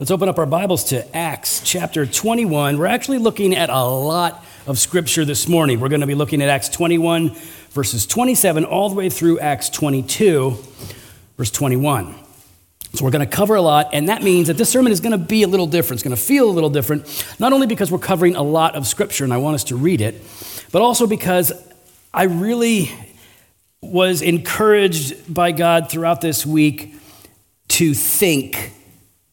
Let's open up our Bibles to Acts chapter 21. We're actually looking at a lot of scripture this morning. We're going to be looking at Acts 21, verses 27, all the way through Acts 22, verse 21. So we're going to cover a lot, and that means that this sermon is going to be a little different. It's going to feel a little different, not only because we're covering a lot of scripture and I want us to read it, but also because I really was encouraged by God throughout this week to think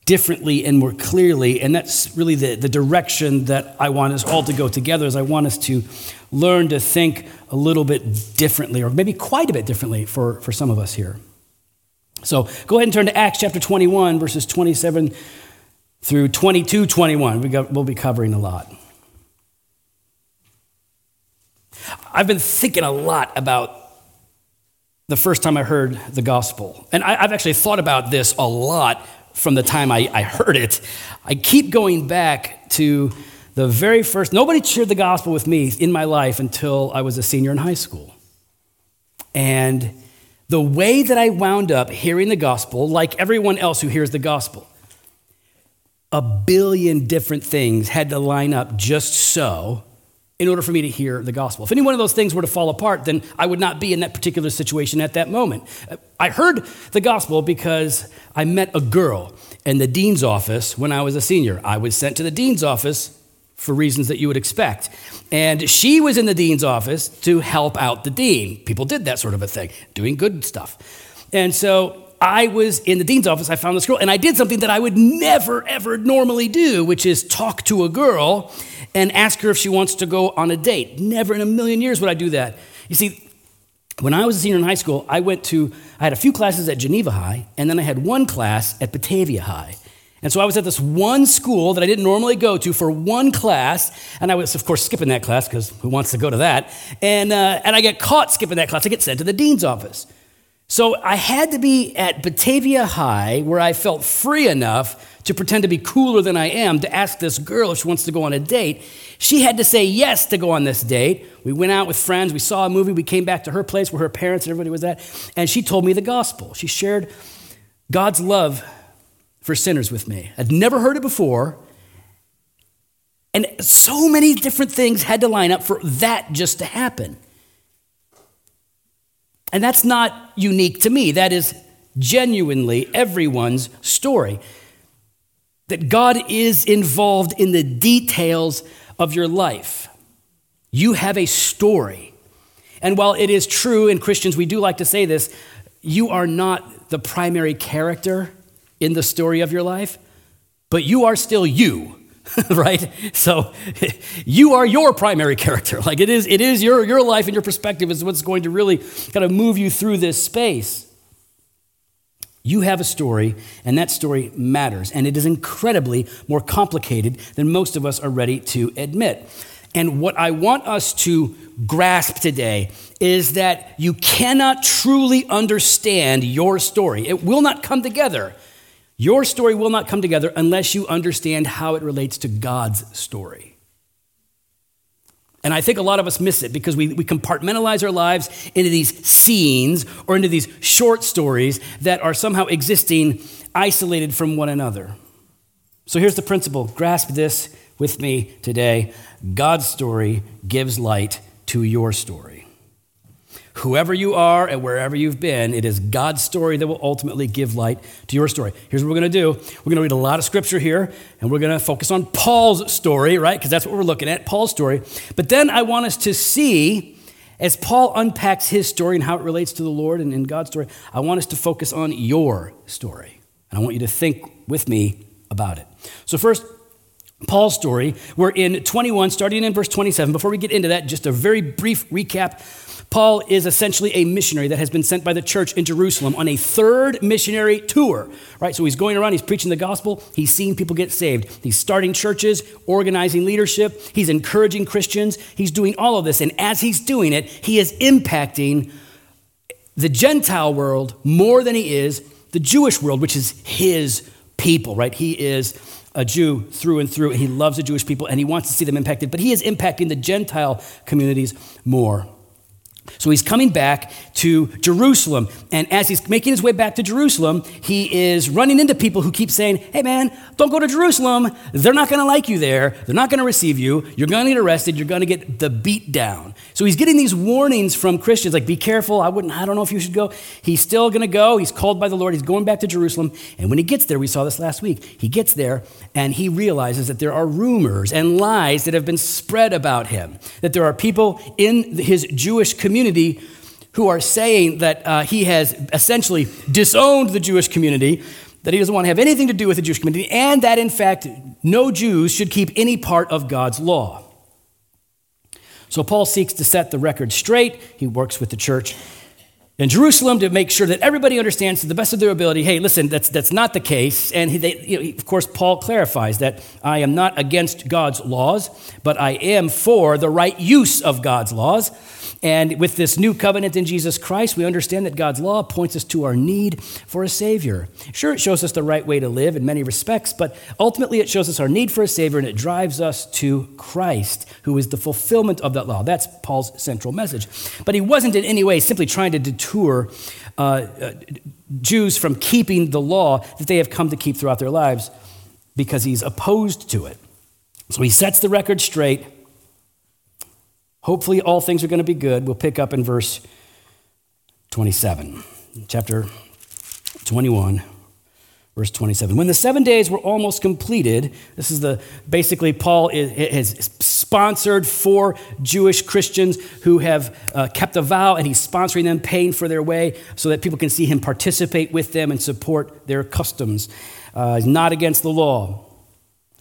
differently and more clearly. And that's really the, the direction that I want us all to go together is I want us to learn to think a little bit differently, or maybe quite a bit differently for, for some of us here. So go ahead and turn to Acts chapter 21, verses 27 through 22, 21. We got, we'll be covering a lot. I've been thinking a lot about the first time I heard the gospel. And I, have actually thought about this a lot from the time I, I heard it. I keep going back to the very first, nobody shared the gospel with me in my life until I was a senior in high school. And the way that I wound up hearing the gospel, like everyone else who hears the gospel, a billion different things had to line up just so in order for me to hear the gospel. If any one of those things were to fall apart, then I would not be in that particular situation at that moment. I heard the gospel because I met a girl in the dean's office when I was a senior. I was sent to the dean's office for reasons that you would expect. And she was in the dean's office to help out the dean. People did that sort of a thing, doing good stuff. And so I was in the dean's office, I found this girl, and I did something that I would never, ever normally do, which is talk to a girl and ask her if she wants to go on a date. Never in a million years would I do that. You see, when I was a senior in high school, I went to, I had a few classes at Geneva High, and then I had one class at Batavia High. And so I was at this one school that I didn't normally go to for one class, and I was, of course, skipping that class because who wants to go to that? And, uh, and I get caught skipping that class. I get sent to the dean's office. So I had to be at Batavia High where I felt free enough to pretend to be cooler than I am to ask this girl if she wants to go on a date. She had to say yes to go on this date. We went out with friends, we saw a movie, we came back to her place where her parents and everybody was at, and she told me the gospel. She shared God's love for sinners with me. I'd never heard it before. And so many different things had to line up for that just to happen. And that's not unique to me. That is genuinely everyone's story that God is involved in the details of your life. You have a story. And while it is true, and Christians, we do like to say this, you are not the primary character in the story of your life, but you are still you. right? So you are your primary character. Like it is, it is your, your life and your perspective is what's going to really kind of move you through this space. You have a story, and that story matters. And it is incredibly more complicated than most of us are ready to admit. And what I want us to grasp today is that you cannot truly understand your story. It will not come together. Your story will not come together unless you understand how it relates to God's story. And I think a lot of us miss it because we, we compartmentalize our lives into these scenes or into these short stories that are somehow existing isolated from one another. So here's the principle grasp this with me today God's story gives light to your story. Whoever you are and wherever you've been, it is God's story that will ultimately give light to your story. Here's what we're going to do we're going to read a lot of scripture here, and we're going to focus on Paul's story, right? Because that's what we're looking at, Paul's story. But then I want us to see, as Paul unpacks his story and how it relates to the Lord and in God's story, I want us to focus on your story. And I want you to think with me about it. So, first, Paul's story. We're in 21, starting in verse 27. Before we get into that, just a very brief recap Paul is essentially a missionary that has been sent by the church in Jerusalem on a third missionary tour, right? So he's going around, he's preaching the gospel, he's seeing people get saved. He's starting churches, organizing leadership, he's encouraging Christians, he's doing all of this. And as he's doing it, he is impacting the Gentile world more than he is the Jewish world, which is his people, right? He is a Jew through and through. and He loves the Jewish people and he wants to see them impacted, but he is impacting the Gentile communities more. So he's coming back to Jerusalem. And as he's making his way back to Jerusalem, he is running into people who keep saying, Hey man, don't go to Jerusalem. They're not going to like you there. They're not going to receive you. You're going to get arrested. You're going to get the beat down. So he's getting these warnings from Christians like, Be careful. I, wouldn't, I don't know if you should go. He's still going to go. He's called by the Lord. He's going back to Jerusalem. And when he gets there, we saw this last week, he gets there and he realizes that there are rumors and lies that have been spread about him, that there are people in his Jewish community community who are saying that uh, he has essentially disowned the Jewish community, that he doesn't want to have anything to do with the Jewish community, and that in fact, no Jews should keep any part of God's law. So Paul seeks to set the record straight. He works with the church in Jerusalem to make sure that everybody understands to the best of their ability hey, listen, that's, that's not the case. And he, they, you know, of course, Paul clarifies that I am not against God's laws, but I am for the right use of God's laws. And with this new covenant in Jesus Christ, we understand that God's law points us to our need for a Savior. Sure, it shows us the right way to live in many respects, but ultimately it shows us our need for a Savior and it drives us to Christ, who is the fulfillment of that law. That's Paul's central message. But he wasn't in any way simply trying to deter uh, uh, Jews from keeping the law that they have come to keep throughout their lives because he's opposed to it. So he sets the record straight Hopefully, all things are going to be good. We'll pick up in verse 27, chapter 21 verse 27 when the seven days were almost completed this is the basically paul has sponsored four jewish christians who have uh, kept a vow and he's sponsoring them paying for their way so that people can see him participate with them and support their customs. Uh, he's not against the law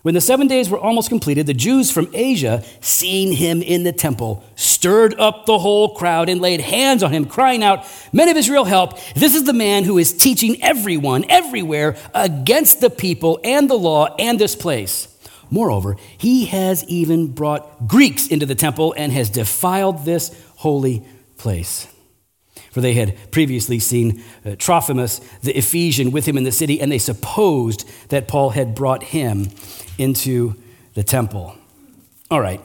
when the seven days were almost completed, the Jews from Asia, seeing him in the temple, stirred up the whole crowd and laid hands on him, crying out, Men of Israel, help! This is the man who is teaching everyone, everywhere, against the people and the law and this place. Moreover, he has even brought Greeks into the temple and has defiled this holy place for they had previously seen uh, Trophimus, the Ephesian, with him in the city, and they supposed that Paul had brought him into the temple. All right.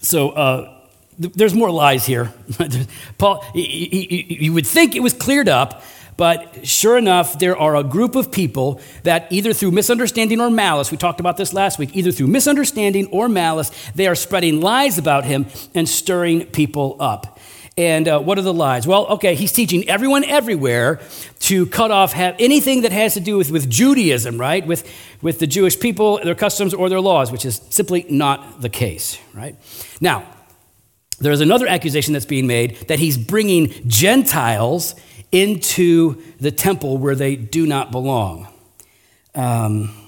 So uh, th- there's more lies here. Paul, you would think it was cleared up, but sure enough, there are a group of people that either through misunderstanding or malice, we talked about this last week, either through misunderstanding or malice, they are spreading lies about him and stirring people up. And uh, what are the lies? Well, okay, he's teaching everyone everywhere to cut off have anything that has to do with, with Judaism, right? With, with the Jewish people, their customs, or their laws, which is simply not the case, right? Now, there's another accusation that's being made that he's bringing Gentiles into the temple where they do not belong. Um,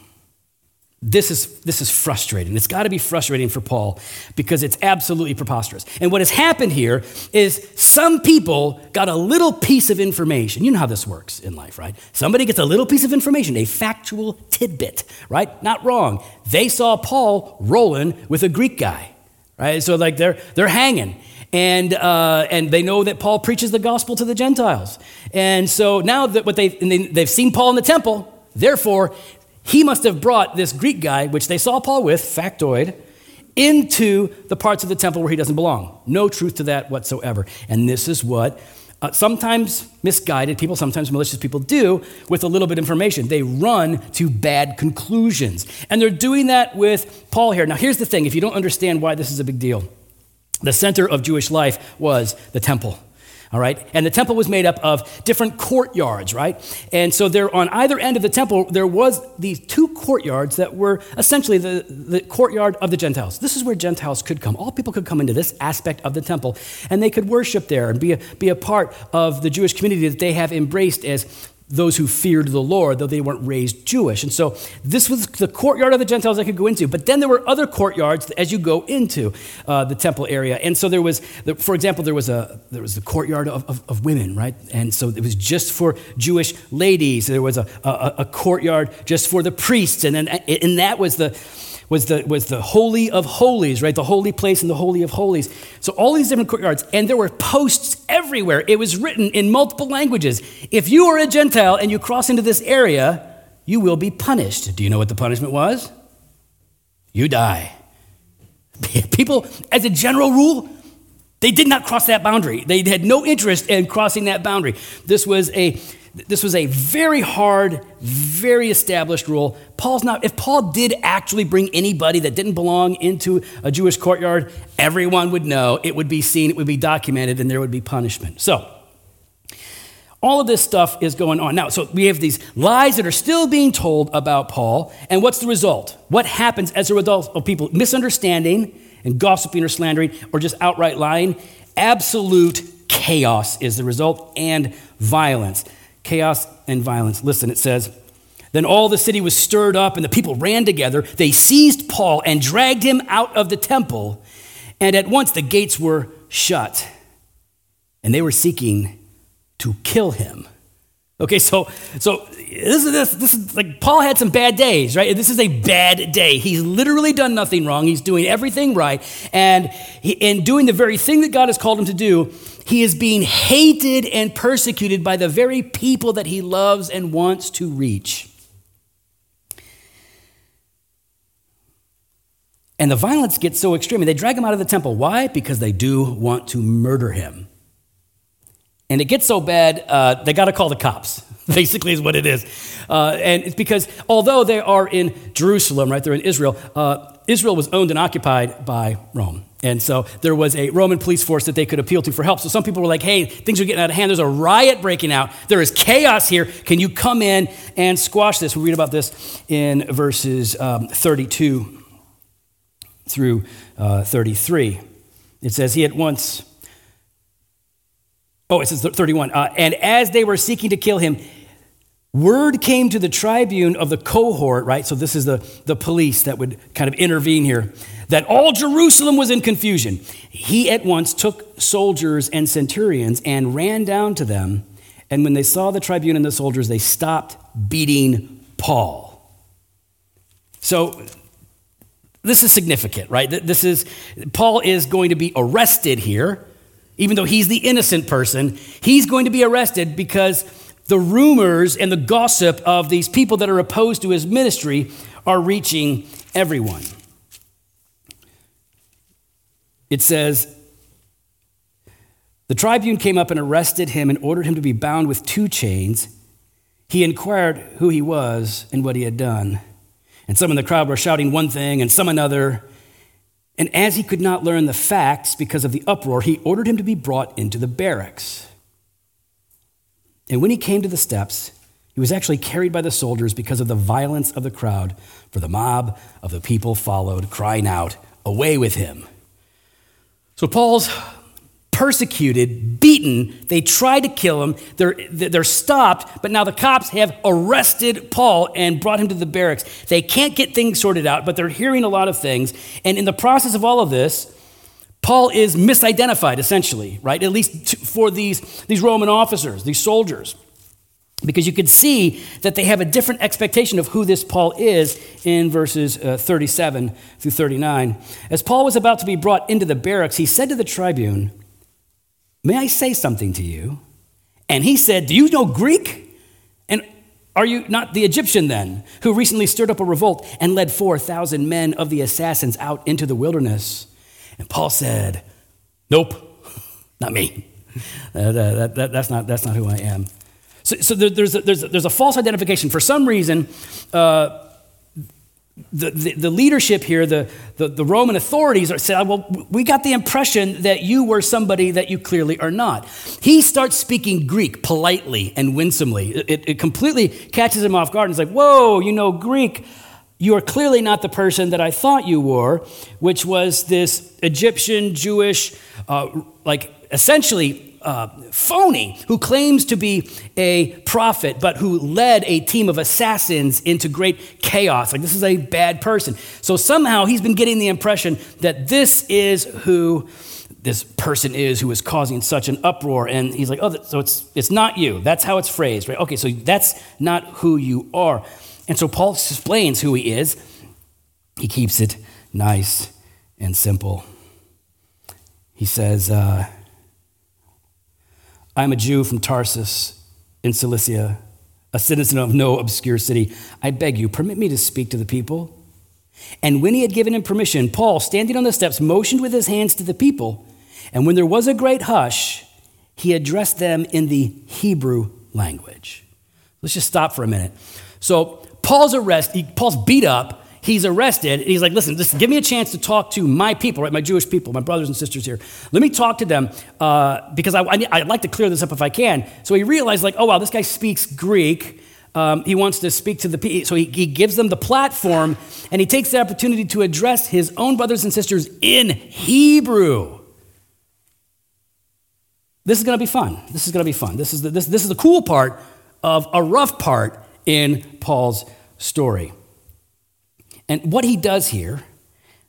this is, this is frustrating. It's got to be frustrating for Paul because it's absolutely preposterous. And what has happened here is some people got a little piece of information. You know how this works in life, right? Somebody gets a little piece of information, a factual tidbit, right? Not wrong. They saw Paul rolling with a Greek guy, right? So, like, they're, they're hanging. And, uh, and they know that Paul preaches the gospel to the Gentiles. And so now that what they, they, they've seen Paul in the temple, Therefore, he must have brought this Greek guy, which they saw Paul with, factoid, into the parts of the temple where he doesn't belong. No truth to that whatsoever. And this is what uh, sometimes misguided people, sometimes malicious people do with a little bit of information. They run to bad conclusions. And they're doing that with Paul here. Now, here's the thing if you don't understand why this is a big deal, the center of Jewish life was the temple all right? And the temple was made up of different courtyards, right? And so there on either end of the temple, there was these two courtyards that were essentially the, the courtyard of the Gentiles. This is where Gentiles could come. All people could come into this aspect of the temple, and they could worship there and be a, be a part of the Jewish community that they have embraced as those who feared the Lord, though they weren't raised Jewish. And so this was the courtyard of the Gentiles they could go into. But then there were other courtyards as you go into uh, the temple area. And so there was, for example, there was a there was the courtyard of, of, of women, right? And so it was just for Jewish ladies. There was a, a, a courtyard just for the priests, and then and that was the was the, was the Holy of Holies, right? The holy place and the Holy of Holies. So, all these different courtyards, and there were posts everywhere. It was written in multiple languages. If you are a Gentile and you cross into this area, you will be punished. Do you know what the punishment was? You die. People, as a general rule, They did not cross that boundary. They had no interest in crossing that boundary. This was a this was a very hard, very established rule. Paul's not, if Paul did actually bring anybody that didn't belong into a Jewish courtyard, everyone would know, it would be seen, it would be documented, and there would be punishment. So, all of this stuff is going on. Now, so we have these lies that are still being told about Paul, and what's the result? What happens as a result of people misunderstanding and gossiping or slandering or just outright lying? Absolute chaos is the result and violence chaos and violence. Listen, it says, Then all the city was stirred up, and the people ran together. They seized Paul and dragged him out of the temple, and at once the gates were shut, and they were seeking to kill him. Okay, so so this is this this is like Paul had some bad days, right? This is a bad day. He's literally done nothing wrong. He's doing everything right, and he, in doing the very thing that God has called him to do, he is being hated and persecuted by the very people that he loves and wants to reach. And the violence gets so extreme. They drag him out of the temple. Why? Because they do want to murder him. And it gets so bad, uh, they got to call the cops, basically, is what it is. Uh, and it's because although they are in Jerusalem, right, they're in Israel, uh, Israel was owned and occupied by Rome. And so there was a Roman police force that they could appeal to for help. So some people were like, hey, things are getting out of hand. There's a riot breaking out. There is chaos here. Can you come in and squash this? We read about this in verses um, 32 through uh, 33. It says, He at once Oh, it says 31. Uh, and as they were seeking to kill him, word came to the tribune of the cohort, right? So this is the, the police that would kind of intervene here, that all Jerusalem was in confusion. He at once took soldiers and centurions and ran down to them. And when they saw the tribune and the soldiers, they stopped beating Paul. So this is significant, right? This is, Paul is going to be arrested here even though he's the innocent person, he's going to be arrested because the rumors and the gossip of these people that are opposed to his ministry are reaching everyone. It says, The tribune came up and arrested him and ordered him to be bound with two chains. He inquired who he was and what he had done. And some in the crowd were shouting one thing and some another. And as he could not learn the facts because of the uproar, he ordered him to be brought into the barracks. And when he came to the steps, he was actually carried by the soldiers because of the violence of the crowd, for the mob of the people followed, crying out, Away with him. So Paul's persecuted, beaten. They try to kill him. They're, they're stopped, but now the cops have arrested Paul and brought him to the barracks. They can't get things sorted out, but they're hearing a lot of things. And in the process of all of this, Paul is misidentified, essentially, right? At least for these, these Roman officers, these soldiers. Because you can see that they have a different expectation of who this Paul is in verses uh, 37 through 39. As Paul was about to be brought into the barracks, he said to the tribune, May I say something to you? And he said, Do you know Greek? And are you not the Egyptian then, who recently stirred up a revolt and led 4,000 men of the assassins out into the wilderness? And Paul said, Nope, not me. Uh, that, that, that's, not, that's not who I am. So, so there, there's, a, there's, a, there's a false identification. For some reason, uh, the, the, the, leadership here, the, the, the Roman authorities, are, said, Well, we got the impression that you were somebody that you clearly are not. He starts speaking Greek politely and winsomely. It, it completely catches him off guard. It's like, Whoa, you know Greek. You are clearly not the person that I thought you were, which was this Egyptian, Jewish, uh, like essentially uh, phony who claims to be a prophet, but who led a team of assassins into great chaos. Like, this is a bad person. So, somehow, he's been getting the impression that this is who this person is who is causing such an uproar. And he's like, oh, so it's, it's not you. That's how it's phrased, right? Okay, so that's not who you are. And so, Paul explains who he is. He keeps it nice and simple. He says, uh, I'm a Jew from Tarsus in Cilicia, a citizen of no obscure city. I beg you, permit me to speak to the people. And when he had given him permission, Paul, standing on the steps, motioned with his hands to the people. And when there was a great hush, he addressed them in the Hebrew language. Let's just stop for a minute. So, Paul's arrested, Paul's beat up, he's arrested, and he's like, listen, just give me a chance to talk to my people, right? My Jewish people, my brothers and sisters here. Let me talk to them uh, because I, I, would like to clear this up if I can. So he realized, like, oh, wow, this guy speaks Greek. Um, he wants to speak to the people. So he, he gives them the platform, and he takes the opportunity to address his own brothers and sisters in Hebrew. This is going to be fun. This is going to be fun. This is the, this, this is the cool part of a rough part in Paul's story. And what he does here,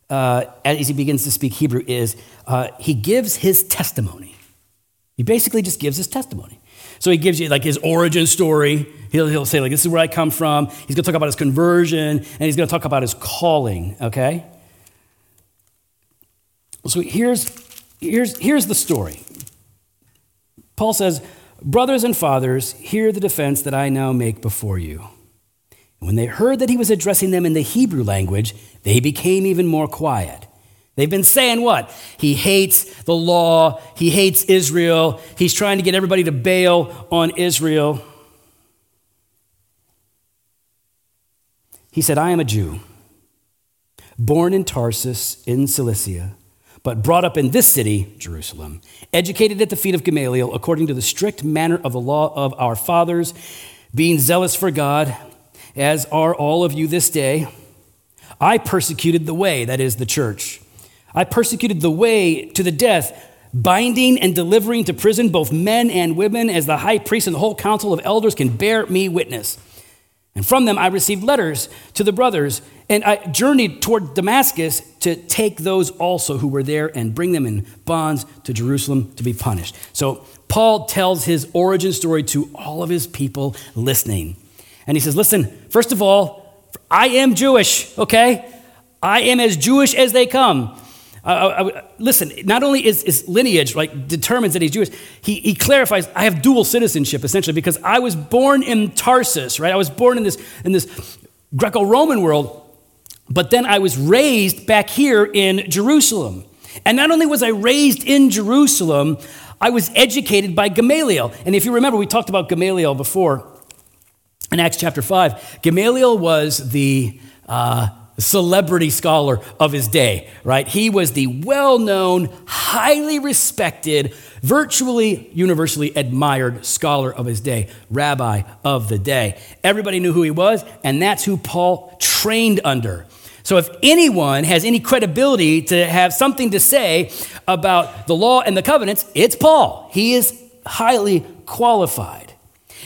uh, as he begins to speak Hebrew, is uh, he gives his testimony. He basically just gives his testimony. So he gives you like his origin story. He'll, he'll say, like, this is where I come from. He's going to talk about his conversion, and he's going to talk about his calling, okay? So here's, here's, here's the story. Paul says, Brothers and fathers, hear the defense that I now make before you. When they heard that he was addressing them in the Hebrew language, they became even more quiet. They've been saying what? He hates the law, he hates Israel, he's trying to get everybody to bail on Israel. He said, I am a Jew, born in Tarsus in Cilicia, but brought up in this city, Jerusalem, educated at the feet of Gamaliel according to the strict manner of the law of our fathers, being zealous for God as are all of you this day. I persecuted the way, that is, the church. I persecuted the way to the death, binding and delivering to prison both men and women, as the high priest and the whole council of elders can bear me witness. And from them I received letters to the brothers, and I journeyed toward Damascus to take those also who were there and bring them in bonds to Jerusalem to be punished. So Paul tells his origin story to all of his people listening. And he says, Listen, first of all, I am Jewish, okay? I am as Jewish as they come. Uh, uh, uh, listen, not only is, is lineage like determines that he's Jewish, he, he clarifies I have dual citizenship essentially because I was born in Tarsus, right? I was born in this in this Greco-Roman world, but then I was raised back here in Jerusalem. And not only was I raised in Jerusalem, I was educated by Gamaliel. And if you remember, we talked about Gamaliel before in Acts chapter 5, Gamaliel was the uh, celebrity scholar of his day, right? He was the well known, highly respected, virtually universally admired scholar of his day, rabbi of the day. Everybody knew who he was, and that's who Paul trained under. So, if anyone has any credibility to have something to say about the law and the covenants, it's Paul. He is highly qualified.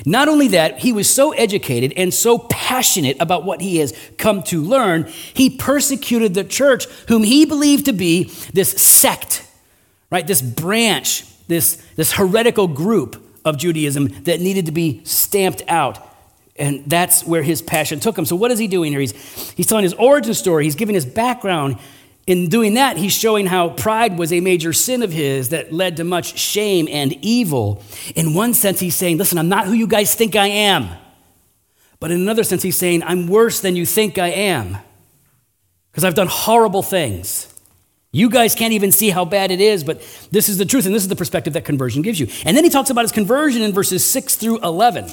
Not only that, he was so educated and so passionate about what he has come to learn, he persecuted the church, whom he believed to be this sect, right? This branch, this, this heretical group of Judaism that needed to be stamped out. And that's where his passion took him. So, what is he doing here? He's, he's telling his origin story, he's giving his background, in doing that, he's showing how pride was a major sin of his that led to much shame and evil. In one sense, he's saying, Listen, I'm not who you guys think I am. But in another sense, he's saying, I'm worse than you think I am because I've done horrible things. You guys can't even see how bad it is, but this is the truth, and this is the perspective that conversion gives you. And then he talks about his conversion in verses 6 through 11.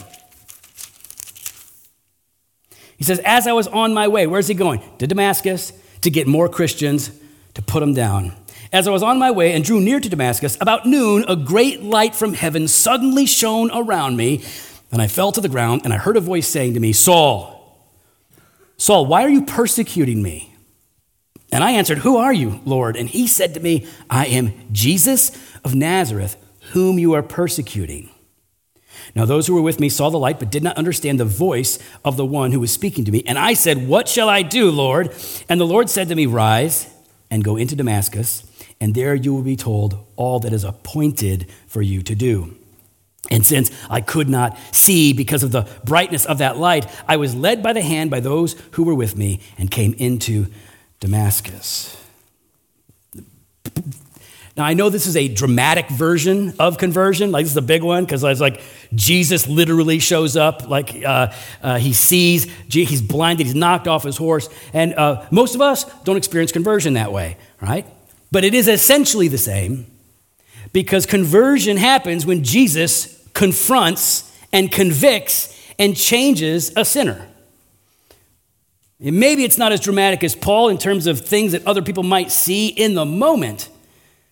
He says, As I was on my way, where's he going? To Damascus to get more Christians to put them down. As I was on my way and drew near to Damascus, about noon, a great light from heaven suddenly shone around me, and I fell to the ground, and I heard a voice saying to me, Saul, Saul, why are you persecuting me? And I answered, Who are you, Lord? And he said to me, I am Jesus of Nazareth, whom you are persecuting. Now, those who were with me saw the light, but did not understand the voice of the one who was speaking to me. And I said, What shall I do, Lord? And the Lord said to me, Rise and go into Damascus, and there you will be told all that is appointed for you to do. And since I could not see because of the brightness of that light, I was led by the hand by those who were with me and came into Damascus. Now, I know this is a dramatic version of conversion. Like, this is a big one because it's like Jesus literally shows up. Like, uh, uh, he sees, he's blinded, he's knocked off his horse. And uh, most of us don't experience conversion that way, right? But it is essentially the same. because conversion happens when Jesus confronts and convicts and changes a sinner. And maybe it's not as dramatic as Paul in terms of things that other people might see in the moment,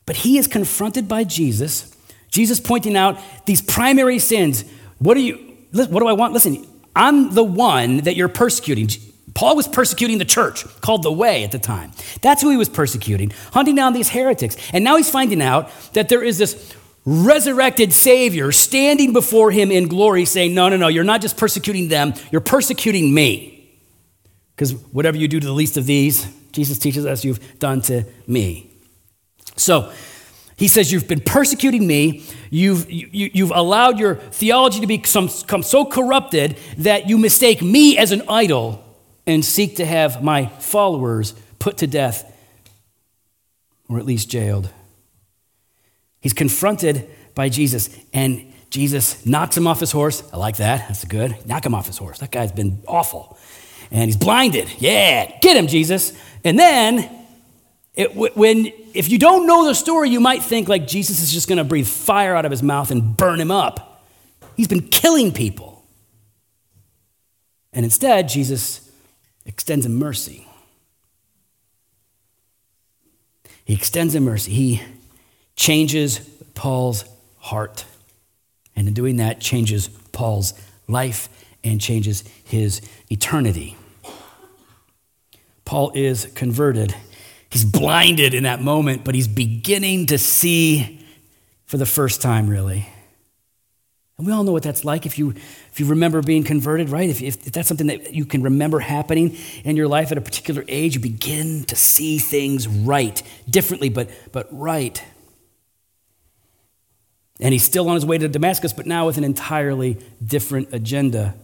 but he is confronted by Jesus. Jesus pointing out these primary sins. What do you what do I want? Listen, I'm the one that you're persecuting. Paul was persecuting the church called the Way at the time. That's who he was persecuting, hunting down these heretics. And now he's finding out that there is this resurrected Savior standing before him in glory saying, No, no, no, you're not just persecuting them, you're persecuting me. Because whatever you do to the least of these, Jesus teaches us you've done to me. So, he says, You've been persecuting me. You've, you, you've allowed your theology to become so corrupted that you mistake me as an idol and seek to have my followers put to death or at least jailed. He's confronted by Jesus, and Jesus knocks him off his horse. I like that. That's good. Knock him off his horse. That guy's been awful. And he's blinded. Yeah, get him, Jesus. And then, it, when, if you don't know the story, you might think like Jesus is just going to breathe fire out of his mouth and burn him up. He's been killing people. And instead, Jesus extends him mercy. He extends him mercy. He changes Paul's heart. And in doing that, changes Paul's life and changes his eternity. Paul is converted. He's blinded in that moment, but he's beginning to see for the first time, really. And we all know what that's like if you, if you remember being converted, right? If, if, if, that's something that you can remember happening in your life at a particular age, you begin to see things right, differently, but, but right. And he's still on his way to Damascus, but now with an entirely different agenda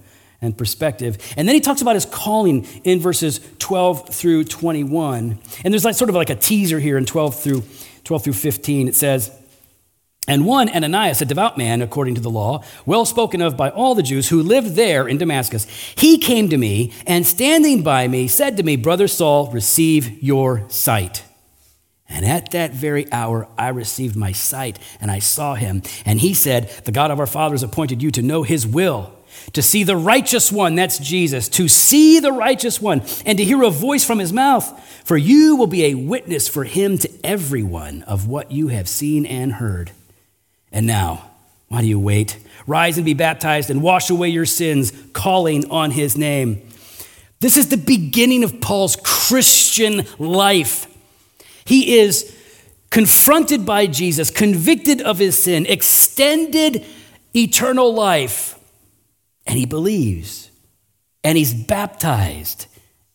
and perspective. And then he talks about his calling in verses 12 through 21. And there's like sort of like a teaser here in 12 through 12 through 15. It says, and one, Ananias, a devout man according to the law, well spoken of by all the Jews who lived there in Damascus, he came to me and standing by me said to me, Brother Saul, receive your sight. And at that very hour, I received my sight and I saw him. And he said, The God of our fathers appointed you to know his will, to see the righteous one, that's Jesus, to see the righteous one, and to hear a voice from his mouth. For you will be a witness for him to everyone of what you have seen and heard. And now, why do you wait? Rise and be baptized and wash away your sins, calling on his name. This is the beginning of Paul's Christian life. He is confronted by Jesus, convicted of his sin, extended eternal life, and he believes, and he's baptized.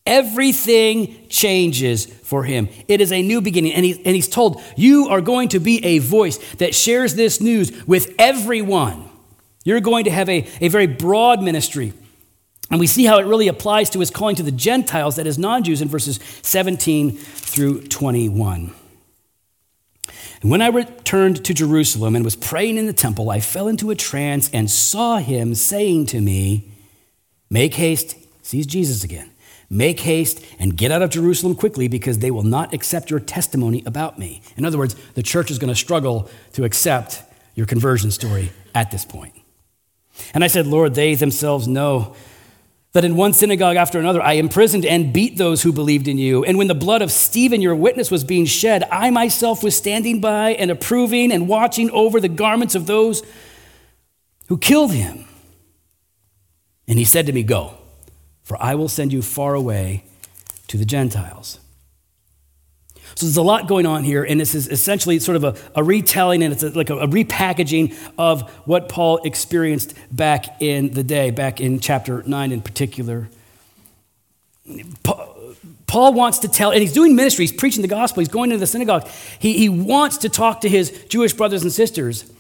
Everything changes for him. It is a new beginning. And, he, and he's told, You are going to be a voice that shares this news with everyone. You're going to have a, a very broad ministry. And we see how it really applies to his calling to the Gentiles, that is, non Jews, in verses 17 through 21. When I returned to Jerusalem and was praying in the temple, I fell into a trance and saw him saying to me, Make haste, sees Jesus again Make haste and get out of Jerusalem quickly because they will not accept your testimony about me. In other words, the church is going to struggle to accept your conversion story at this point. And I said, Lord, they themselves know that in one synagogue after another I imprisoned and beat those who believed in you. And when the blood of Stephen, your witness, was being shed, I myself was standing by and approving and watching over the garments of those who killed him. And he said to me, Go for I will send you far away to the Gentiles. So there's a lot going on here, and this is essentially sort of a, a retelling and it's a, like a, a, repackaging of what Paul experienced back in the day, back in chapter 9 in particular. Paul wants to tell, and he's doing ministry, he's preaching the gospel, he's going into the synagogue. He, he wants to talk to his Jewish brothers and sisters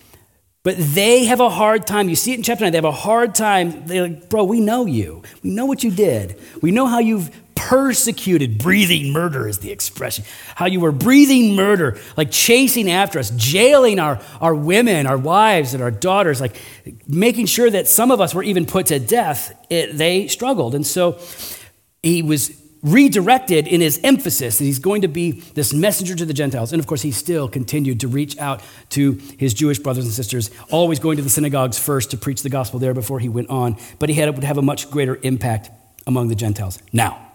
but they have a hard time. You see it in chapter 9. They have a hard time. They're like, bro, we know you. We know what you did. We know how you've persecuted. Breathing murder is the expression. How you were breathing murder, like chasing after us, jailing our, our women, our wives, and our daughters, like making sure that some of us were even put to death. It, they struggled. And so he was redirected in his emphasis that he's going to be this messenger to the Gentiles. And of course, he still continued to reach out to his Jewish brothers and sisters, always going to the synagogues first to preach the gospel there before he went on. But he had, would have a much greater impact among the Gentiles. Now,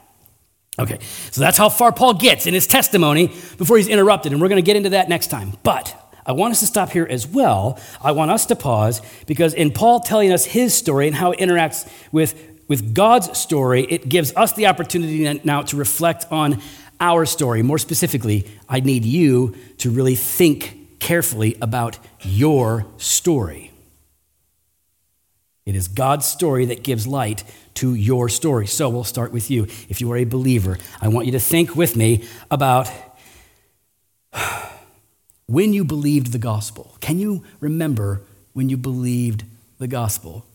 okay, so that's how far Paul gets in his testimony before he's interrupted. And we're going to get into that next time. But I want us to stop here as well. I want us to pause because in Paul telling us his story and how it interacts with with God's story, it gives us the opportunity now to reflect on our story. More specifically, I need you to really think carefully about your story. It is God's story that gives light to your story. So we'll start with you. If you are a believer, I want you to think with me about when you believed the gospel. Can you remember when you believed the gospel?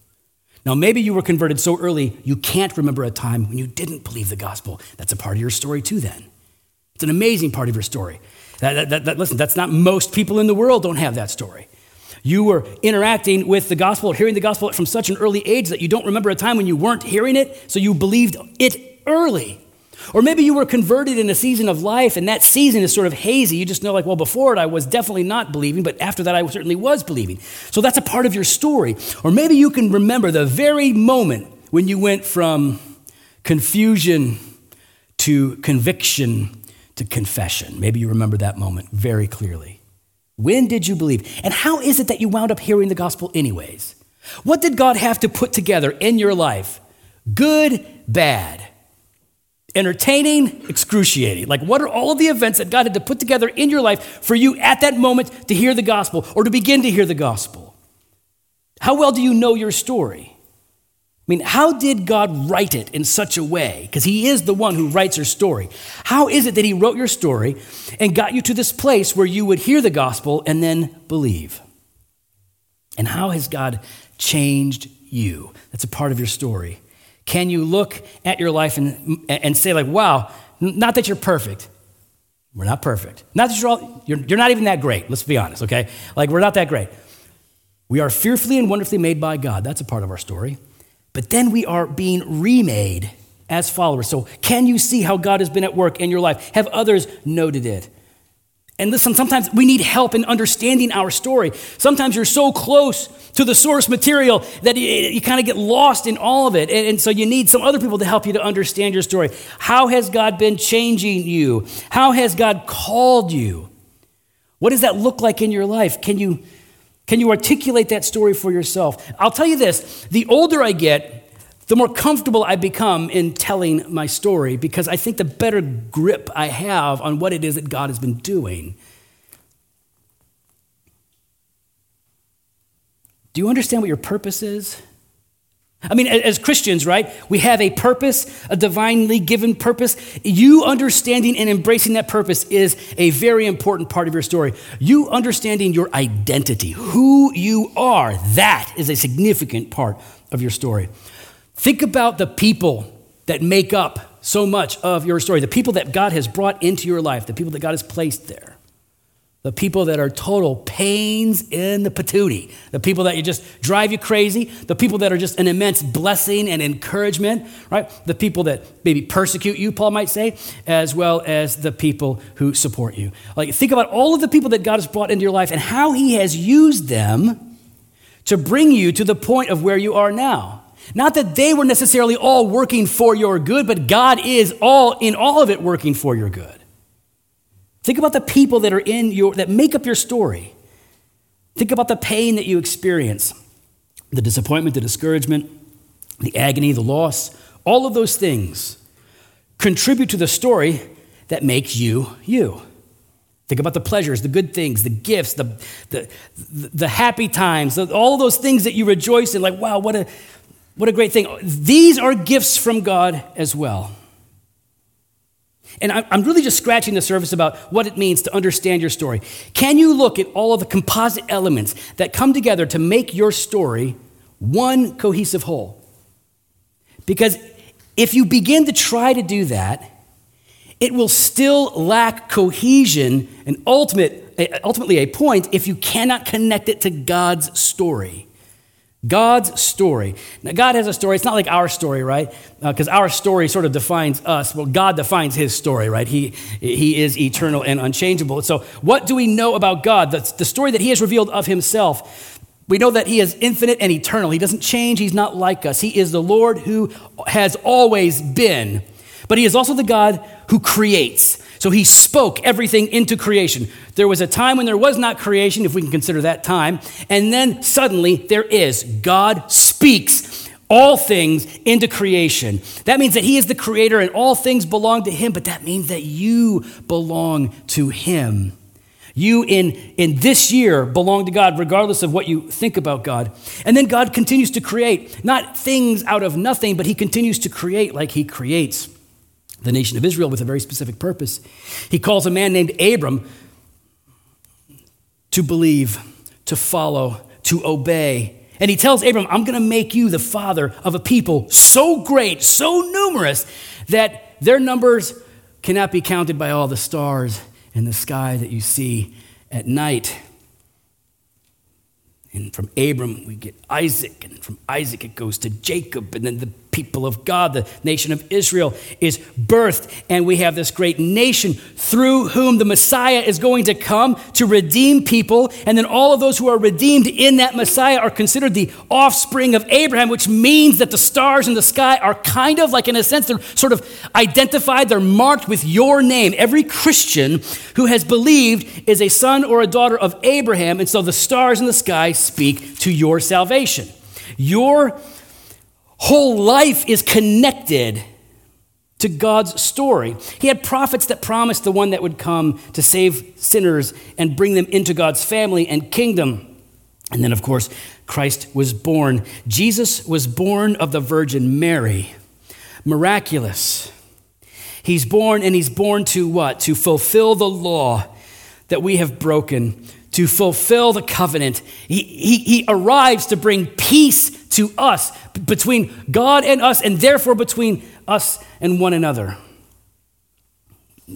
Now, maybe you were converted so early you can't remember a time when you didn't believe the gospel. That's a part of your story, too, then. It's an amazing part of your story. That, that, that, listen, that's not most people in the world don't have that story. You were interacting with the gospel, hearing the gospel from such an early age that you don't remember a time when you weren't hearing it, so you believed it early. Or maybe you were converted in a season of life and that season is sort of hazy. You just know, like, well, before it I was definitely not believing, but after that I certainly was believing. So that's a part of your story. Or maybe you can remember the very moment when you went from confusion to conviction to confession. Maybe you remember that moment very clearly. When did you believe? And how is it that you wound up hearing the gospel, anyways? What did God have to put together in your life? Good, bad entertaining, excruciating. Like, what are all of the events that God had to put together in your life for you at that moment to hear the gospel or to begin to hear the gospel? How well do you know your story? I mean, how did God write it in such a way? Because He is the one who writes your story. How is it that He wrote your story and got you to this place where you would hear the gospel and then believe? And how has God changed you? That's a part of your story. Can you look at your life and, and say, like, wow, not that you're perfect. We're not perfect. Not that you're all, you're, you're not even that great. Let's be honest, okay? Like, we're not that great. We are fearfully and wonderfully made by God. That's a part of our story. But then we are being remade as followers. So, can you see how God has been at work in your life? Have others noted it? And listen, sometimes we need help in understanding our story. Sometimes you're so close to the source material that you, you kind of get lost in all of it. And, and, so you need some other people to help you to understand your story. How has God been changing you? How has God called you? What does that look like in your life? Can you, can you articulate that story for yourself? I'll tell you this the older I get, the more comfortable I become in telling my story because I think the better grip I have on what it is that God has been doing. Do you understand what your purpose is? I mean, as Christians, right, we have a purpose, a divinely given purpose. You understanding and embracing that purpose is a very important part of your story. You understanding your identity, who you are, that is a significant part of your story. Think about the people that make up so much of your story, the people that God has brought into your life, the people that God has placed there. The people that are total pains in the patootie, the people that you just drive you crazy, the people that are just an immense blessing and encouragement, right? The people that maybe persecute you, Paul might say, as well as the people who support you. Like, think about all of the people that God has brought into your life and how He has used them to bring you to the point of where you are now. Not that they were necessarily all working for your good, but God is all in all of it working for your good. Think about the people that are in your that make up your story. Think about the pain that you experience, the disappointment, the discouragement, the agony, the loss, all of those things contribute to the story that makes you you. Think about the pleasures, the good things, the gifts, the, the, the happy times, all those things that you rejoice in, like, wow, what a, what a great thing. These are gifts from God as well. And I'm really just scratching the surface about what it means to understand your story. Can you look at all of the composite elements that come together to make your story one cohesive whole? Because if you begin to try to do that, it will still lack cohesion and ultimate, ultimately a point if you cannot connect it to God's story. God's story. Now, God has a story. It's not like our story, right? Because uh, our story sort of defines us. Well, God defines his story, right? He, he is eternal and unchangeable. So, what do we know about God? The, the story that he has revealed of himself. We know that he is infinite and eternal. He doesn't change. He's not like us. He is the Lord who has always been. But he is also the God who creates. So he spoke everything into creation. There was a time when there was not creation, if we can consider that time, and then suddenly there is. God speaks all things into creation. That means that he is the creator and all things belong to him, but that means that you belong to him. You in, in this year belong to God, regardless of what you think about God. And then God continues to create, not things out of nothing, but he continues to create like he creates the nation of Israel with a very specific purpose. He calls a man named Abram to believe, to follow, to obey. And he tells Abram, I'm going to make you the father of a people so great, so numerous, that their numbers cannot be counted by all the stars in the sky that you see at night. And from Abram, we get Isaac, and from Isaac, it goes to Jacob, and then the people of God, the nation of Israel, is birthed. And we have this great nation through whom the Messiah is going to come to redeem people. And then all of those who are redeemed in that Messiah are considered the offspring of Abraham, which means that the stars in the sky are kind of like, in a sense, they're sort of identified, they're marked with your name. Every Christian who has believed is a son or a daughter of Abraham. And so the stars in the sky speak to your salvation. Your whole life is connected to God's story. He had prophets that promised the one that would come to save sinners and bring them into God's family and kingdom. And then, of course, Christ was born. Jesus was born of the Virgin Mary. Miraculous. He's born, and he's born to what? To fulfill the law that we have broken, to fulfill the covenant. He, he, he arrives to bring peace to us, between God and us, and therefore between us and one another.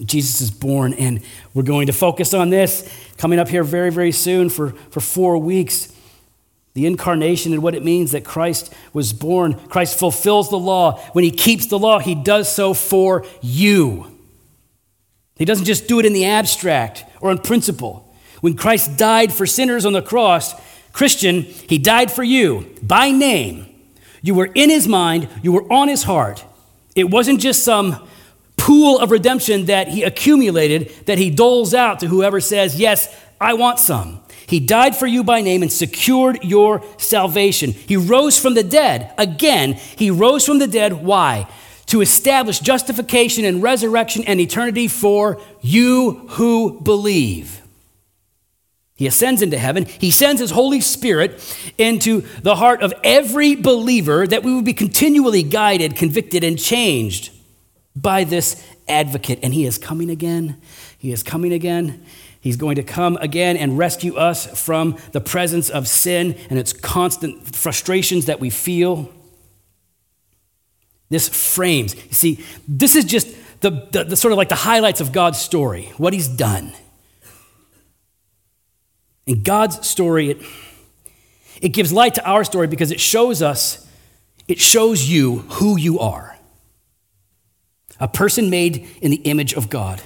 Jesus is born, and we're going to focus on this coming up here very, very soon for, for four weeks. The incarnation and what it means that Christ was born. Christ fulfills the law. When he keeps the law, he does so for you. He doesn't just do it in the abstract or in principle. When Christ died for sinners on the cross, Christian, he died for you by name. You were in his mind, you were on his heart. It wasn't just some pool of redemption that he accumulated that he doles out to whoever says, Yes, I want some. He died for you by name and secured your salvation. He rose from the dead. Again, he rose from the dead. Why? To establish justification and resurrection and eternity for you who believe. He ascends into heaven. He sends his Holy Spirit into the heart of every believer that we would be continually guided, convicted, and changed by this advocate. And he is coming again. He is coming again. He's going to come again and rescue us from the presence of sin and its constant frustrations that we feel. This frames, you see, this is just the, the, the sort of like the highlights of God's story, what he's done. And God's story, it, it gives light to our story because it shows us, it shows you who you are. A person made in the image of God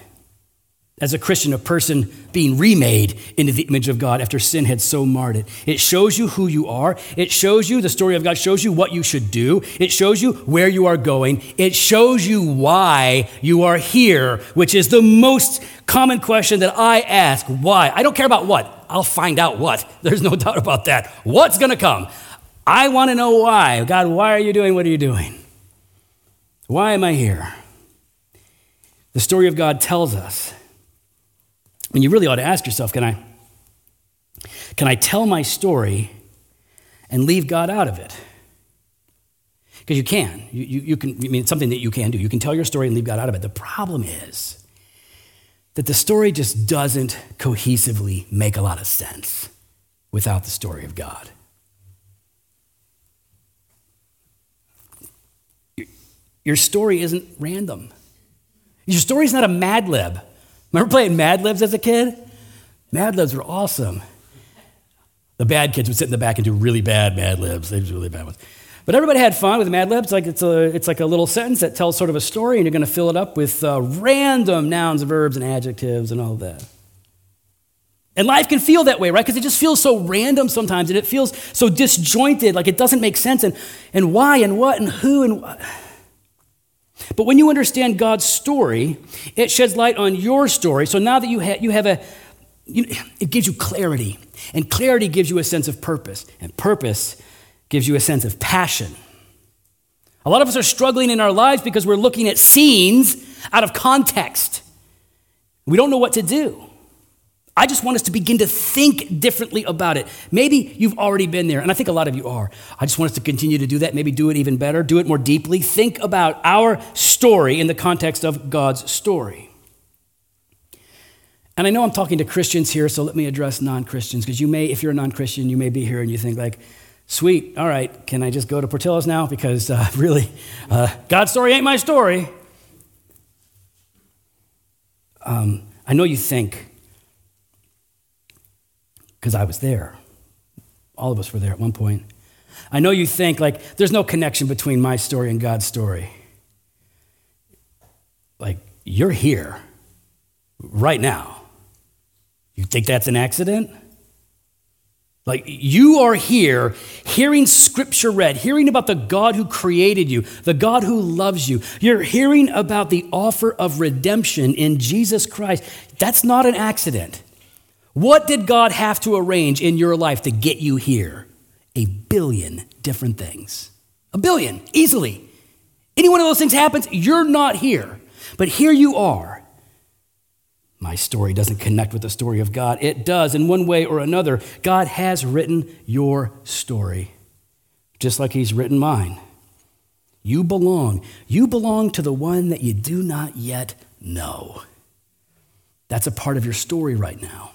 as a Christian, a person being remade into the image of God after sin had so marred it. It shows you who you are. It shows you, the story of God shows you what you should do. It shows you where you are going. It shows you why you are here, which is the most common question that I ask. Why? I don't care about what. I'll find out what. There's no doubt about that. What's going to come? I want to know why. God, why are you doing what are you doing? Why am I here? The story of God tells us and you really ought to ask yourself can I, can I tell my story and leave God out of it? Because you can. You, you, you, can. I mean, it's something that you can do. You can tell your story and leave God out of it. The problem is that the story just doesn't cohesively make a lot of sense without the story of God. Your story isn't random. Your story is not a Mad Lib. Remember playing Mad Libs as a kid? Mad Libs were awesome. The bad kids would sit in the back and do really bad Mad Libs. They do really bad ones. But everybody had fun with Mad Libs. Like it's, a, it's like a little sentence that tells sort of a story, and you're going to fill it up with uh, random nouns, verbs, and adjectives, and all that. And life can feel that way, right? Because it just feels so random sometimes, and it feels so disjointed, like it doesn't make sense, and, and why, and what, and who, and what. But when you understand God's story, it sheds light on your story. So now that you, ha- you have a, you, it gives you clarity. And clarity gives you a sense of purpose. And purpose gives you a sense of passion. A lot of us are struggling in our lives because we're looking at scenes out of context. We don't know what to do. I just want us to begin to think differently about it. Maybe you've already been there, and I think a lot of you are. I just want us to continue to do that, maybe do it even better, do it more deeply. Think about our story in the context of God's story. And I know I'm talking to Christians here, so let me address non Christians, because you may, if you're a non Christian, you may be here and you think, like, sweet, all right, can I just go to Portillo's now? Because uh, really, uh, God's story ain't my story. Um, I know you think, because I was there. All of us were there at one point. I know you think, like, there's no connection between my story and God's story. Like, you're here right now. You think that's an accident? Like, you are here hearing scripture read, hearing about the God who created you, the God who loves you. You're hearing about the offer of redemption in Jesus Christ. That's not an accident. What did God have to arrange in your life to get you here? A billion different things. A billion, easily. Any one of those things happens, you're not here. But here you are. My story doesn't connect with the story of God. It does, in one way or another. God has written your story, just like He's written mine. You belong. You belong to the one that you do not yet know. That's a part of your story right now.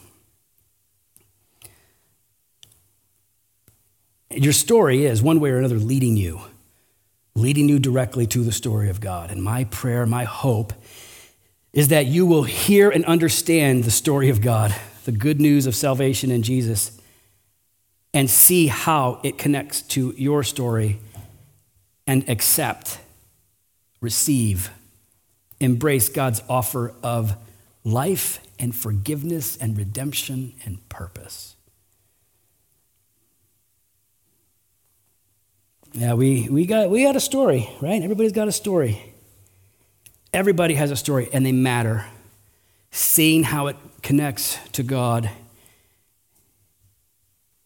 Your story is, one way or another, leading you, leading you directly to the story of God. And my prayer, my hope, is that you will hear and understand the story of God, the good news of salvation in Jesus, and see how it connects to your story and accept, receive, embrace God's offer of life and forgiveness and redemption and purpose. Yeah, we, we, got, we got a story, right? Everybody's got a story. Everybody has a story, and they matter. Seeing how it connects to God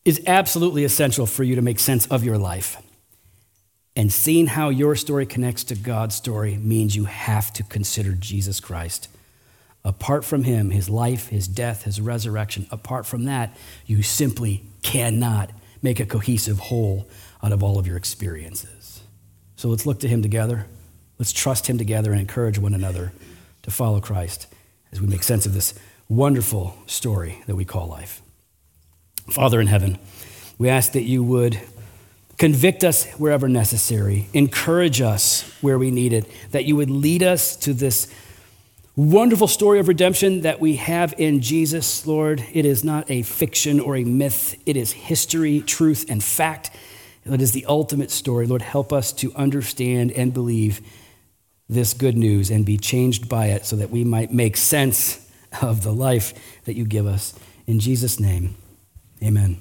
is absolutely essential for you to make sense of your life. And seeing how your story connects to God's story means you have to consider Jesus Christ. Apart from him, his life, his death, his resurrection, apart from that, you simply cannot make a cohesive whole out of all of your experiences. So let's look to him together. Let's trust him together and encourage one another to follow Christ as we make sense of this wonderful story that we call life. Father in heaven, we ask that you would convict us wherever necessary, encourage us where we need it, that you would lead us to this wonderful story of redemption that we have in Jesus, Lord. It is not a fiction or a myth, it is history, truth, and fact. It is the ultimate story. Lord, help us to understand and believe this good news and be changed by it so that we might make sense of the life that you give us. In Jesus' name, amen.